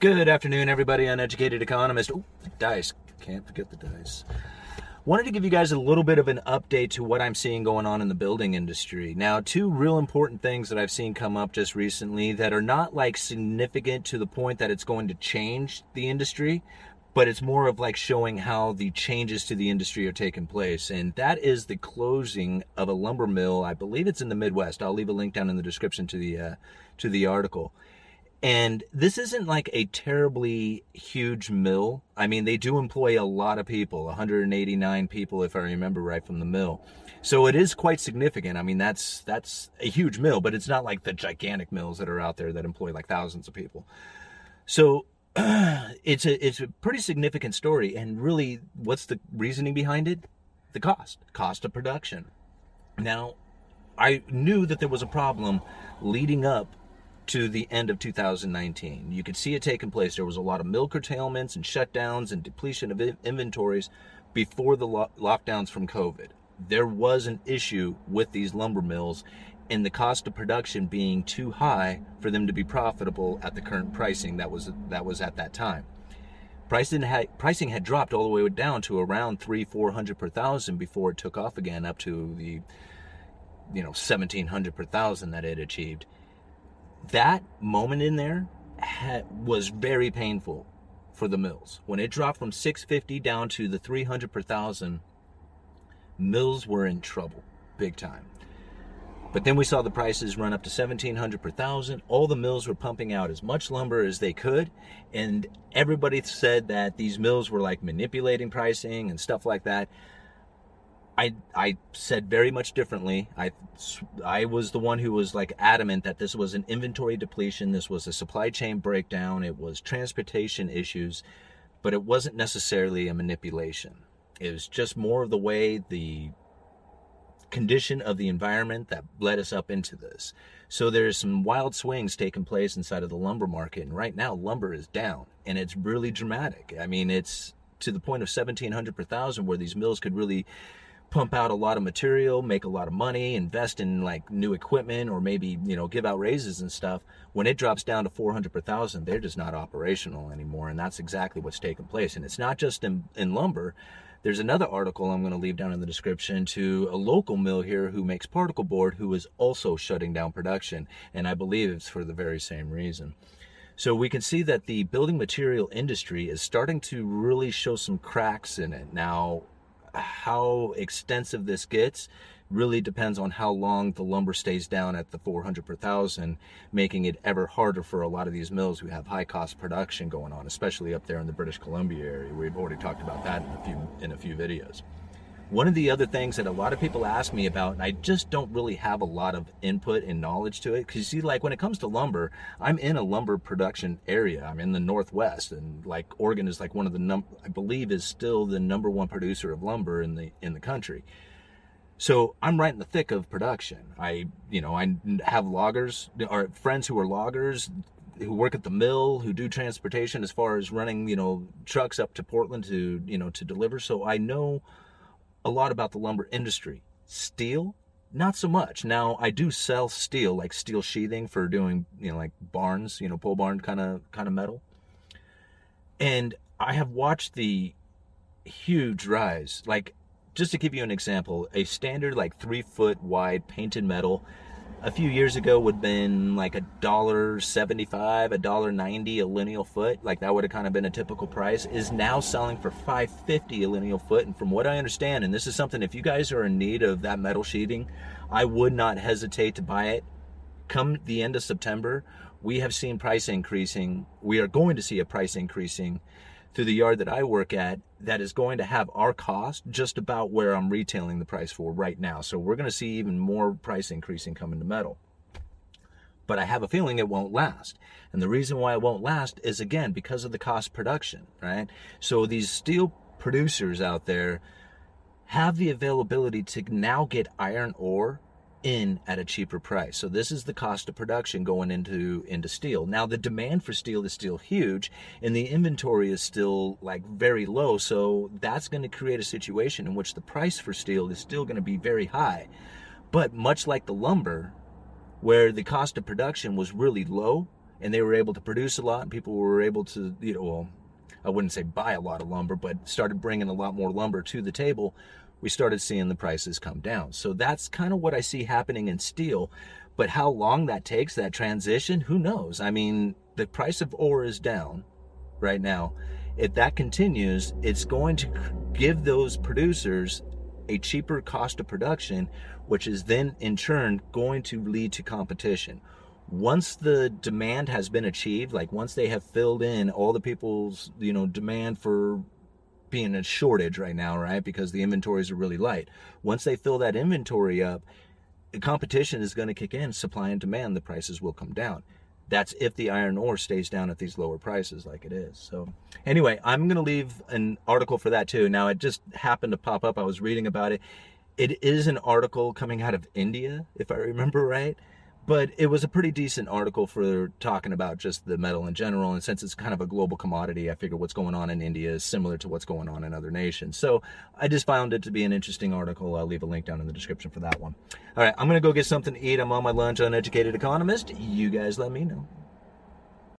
Good afternoon, everybody. Uneducated economist. Oh, the dice. Can't forget the dice. Wanted to give you guys a little bit of an update to what I'm seeing going on in the building industry. Now, two real important things that I've seen come up just recently that are not like significant to the point that it's going to change the industry, but it's more of like showing how the changes to the industry are taking place. And that is the closing of a lumber mill. I believe it's in the Midwest. I'll leave a link down in the description to the uh, to the article. And this isn't like a terribly huge mill. I mean, they do employ a lot of people, 189 people, if I remember right from the mill. So it is quite significant. I mean, that's that's a huge mill, but it's not like the gigantic mills that are out there that employ like thousands of people. So it's a it's a pretty significant story. And really, what's the reasoning behind it? The cost, cost of production. Now, I knew that there was a problem leading up to the end of 2019. You could see it taking place. There was a lot of mill curtailments and shutdowns and depletion of inventories before the lo- lockdowns from COVID. There was an issue with these lumber mills and the cost of production being too high for them to be profitable at the current pricing that was that was at that time. Pricing had, pricing had dropped all the way down to around three, four hundred per thousand before it took off again up to the, you know, seventeen hundred per thousand that it achieved that moment in there was very painful for the mills. When it dropped from 650 down to the 300 per thousand, mills were in trouble, big time. But then we saw the prices run up to 1700 per thousand. All the mills were pumping out as much lumber as they could. And everybody said that these mills were like manipulating pricing and stuff like that. I I said very much differently. I I was the one who was like adamant that this was an inventory depletion, this was a supply chain breakdown, it was transportation issues, but it wasn't necessarily a manipulation. It was just more of the way the condition of the environment that led us up into this. So there's some wild swings taking place inside of the lumber market and right now lumber is down and it's really dramatic. I mean, it's to the point of 1700 per thousand where these mills could really pump out a lot of material, make a lot of money, invest in like new equipment, or maybe you know give out raises and stuff. When it drops down to 400 per thousand, they're just not operational anymore, and that's exactly what's taking place. And it's not just in, in lumber. There's another article I'm going to leave down in the description to a local mill here who makes particle board who is also shutting down production, and I believe it's for the very same reason. So we can see that the building material industry is starting to really show some cracks in it. Now, how extensive this gets really depends on how long the lumber stays down at the 400 per thousand, making it ever harder for a lot of these mills who have high cost production going on, especially up there in the British Columbia area. We've already talked about that in a few in a few videos. One of the other things that a lot of people ask me about, and I just don't really have a lot of input and knowledge to it, because you see, like when it comes to lumber, I'm in a lumber production area. I'm in the Northwest, and like Oregon is like one of the num, I believe is still the number one producer of lumber in the in the country. So I'm right in the thick of production. I, you know, I have loggers or friends who are loggers who work at the mill, who do transportation as far as running, you know, trucks up to Portland to, you know, to deliver. So I know a lot about the lumber industry. Steel, not so much. Now I do sell steel, like steel sheathing for doing, you know, like barns, you know, pole barn kind of kind of metal. And I have watched the huge rise. Like, just to give you an example, a standard like three foot wide painted metal a few years ago would have been like a dollar 75 a dollar 90 a lineal foot like that would have kind of been a typical price is now selling for 550 a lineal foot and from what i understand and this is something if you guys are in need of that metal sheeting i would not hesitate to buy it. Come the end of september we have seen price increasing we are going to see a price increasing through the yard that I work at that is going to have our cost just about where I'm retailing the price for right now. So we're going to see even more price increasing coming to metal. but I have a feeling it won't last. And the reason why it won't last is again because of the cost production, right? So these steel producers out there have the availability to now get iron ore in at a cheaper price. So this is the cost of production going into into steel. Now the demand for steel is still huge and the inventory is still like very low, so that's going to create a situation in which the price for steel is still going to be very high. But much like the lumber where the cost of production was really low and they were able to produce a lot and people were able to, you know, well, I wouldn't say buy a lot of lumber, but started bringing a lot more lumber to the table we started seeing the prices come down. So that's kind of what I see happening in steel. But how long that takes, that transition, who knows? I mean, the price of ore is down right now. If that continues, it's going to give those producers a cheaper cost of production, which is then in turn going to lead to competition. Once the demand has been achieved, like once they have filled in all the people's, you know, demand for being a shortage right now, right? Because the inventories are really light. Once they fill that inventory up, competition is going to kick in, supply and demand, the prices will come down. That's if the iron ore stays down at these lower prices like it is. So, anyway, I'm going to leave an article for that too. Now, it just happened to pop up. I was reading about it. It is an article coming out of India, if I remember right but it was a pretty decent article for talking about just the metal in general. And since it's kind of a global commodity, I figure what's going on in India is similar to what's going on in other nations. So I just found it to be an interesting article. I'll leave a link down in the description for that one. All right, I'm going to go get something to eat. I'm on my lunch, Uneducated Economist. You guys let me know.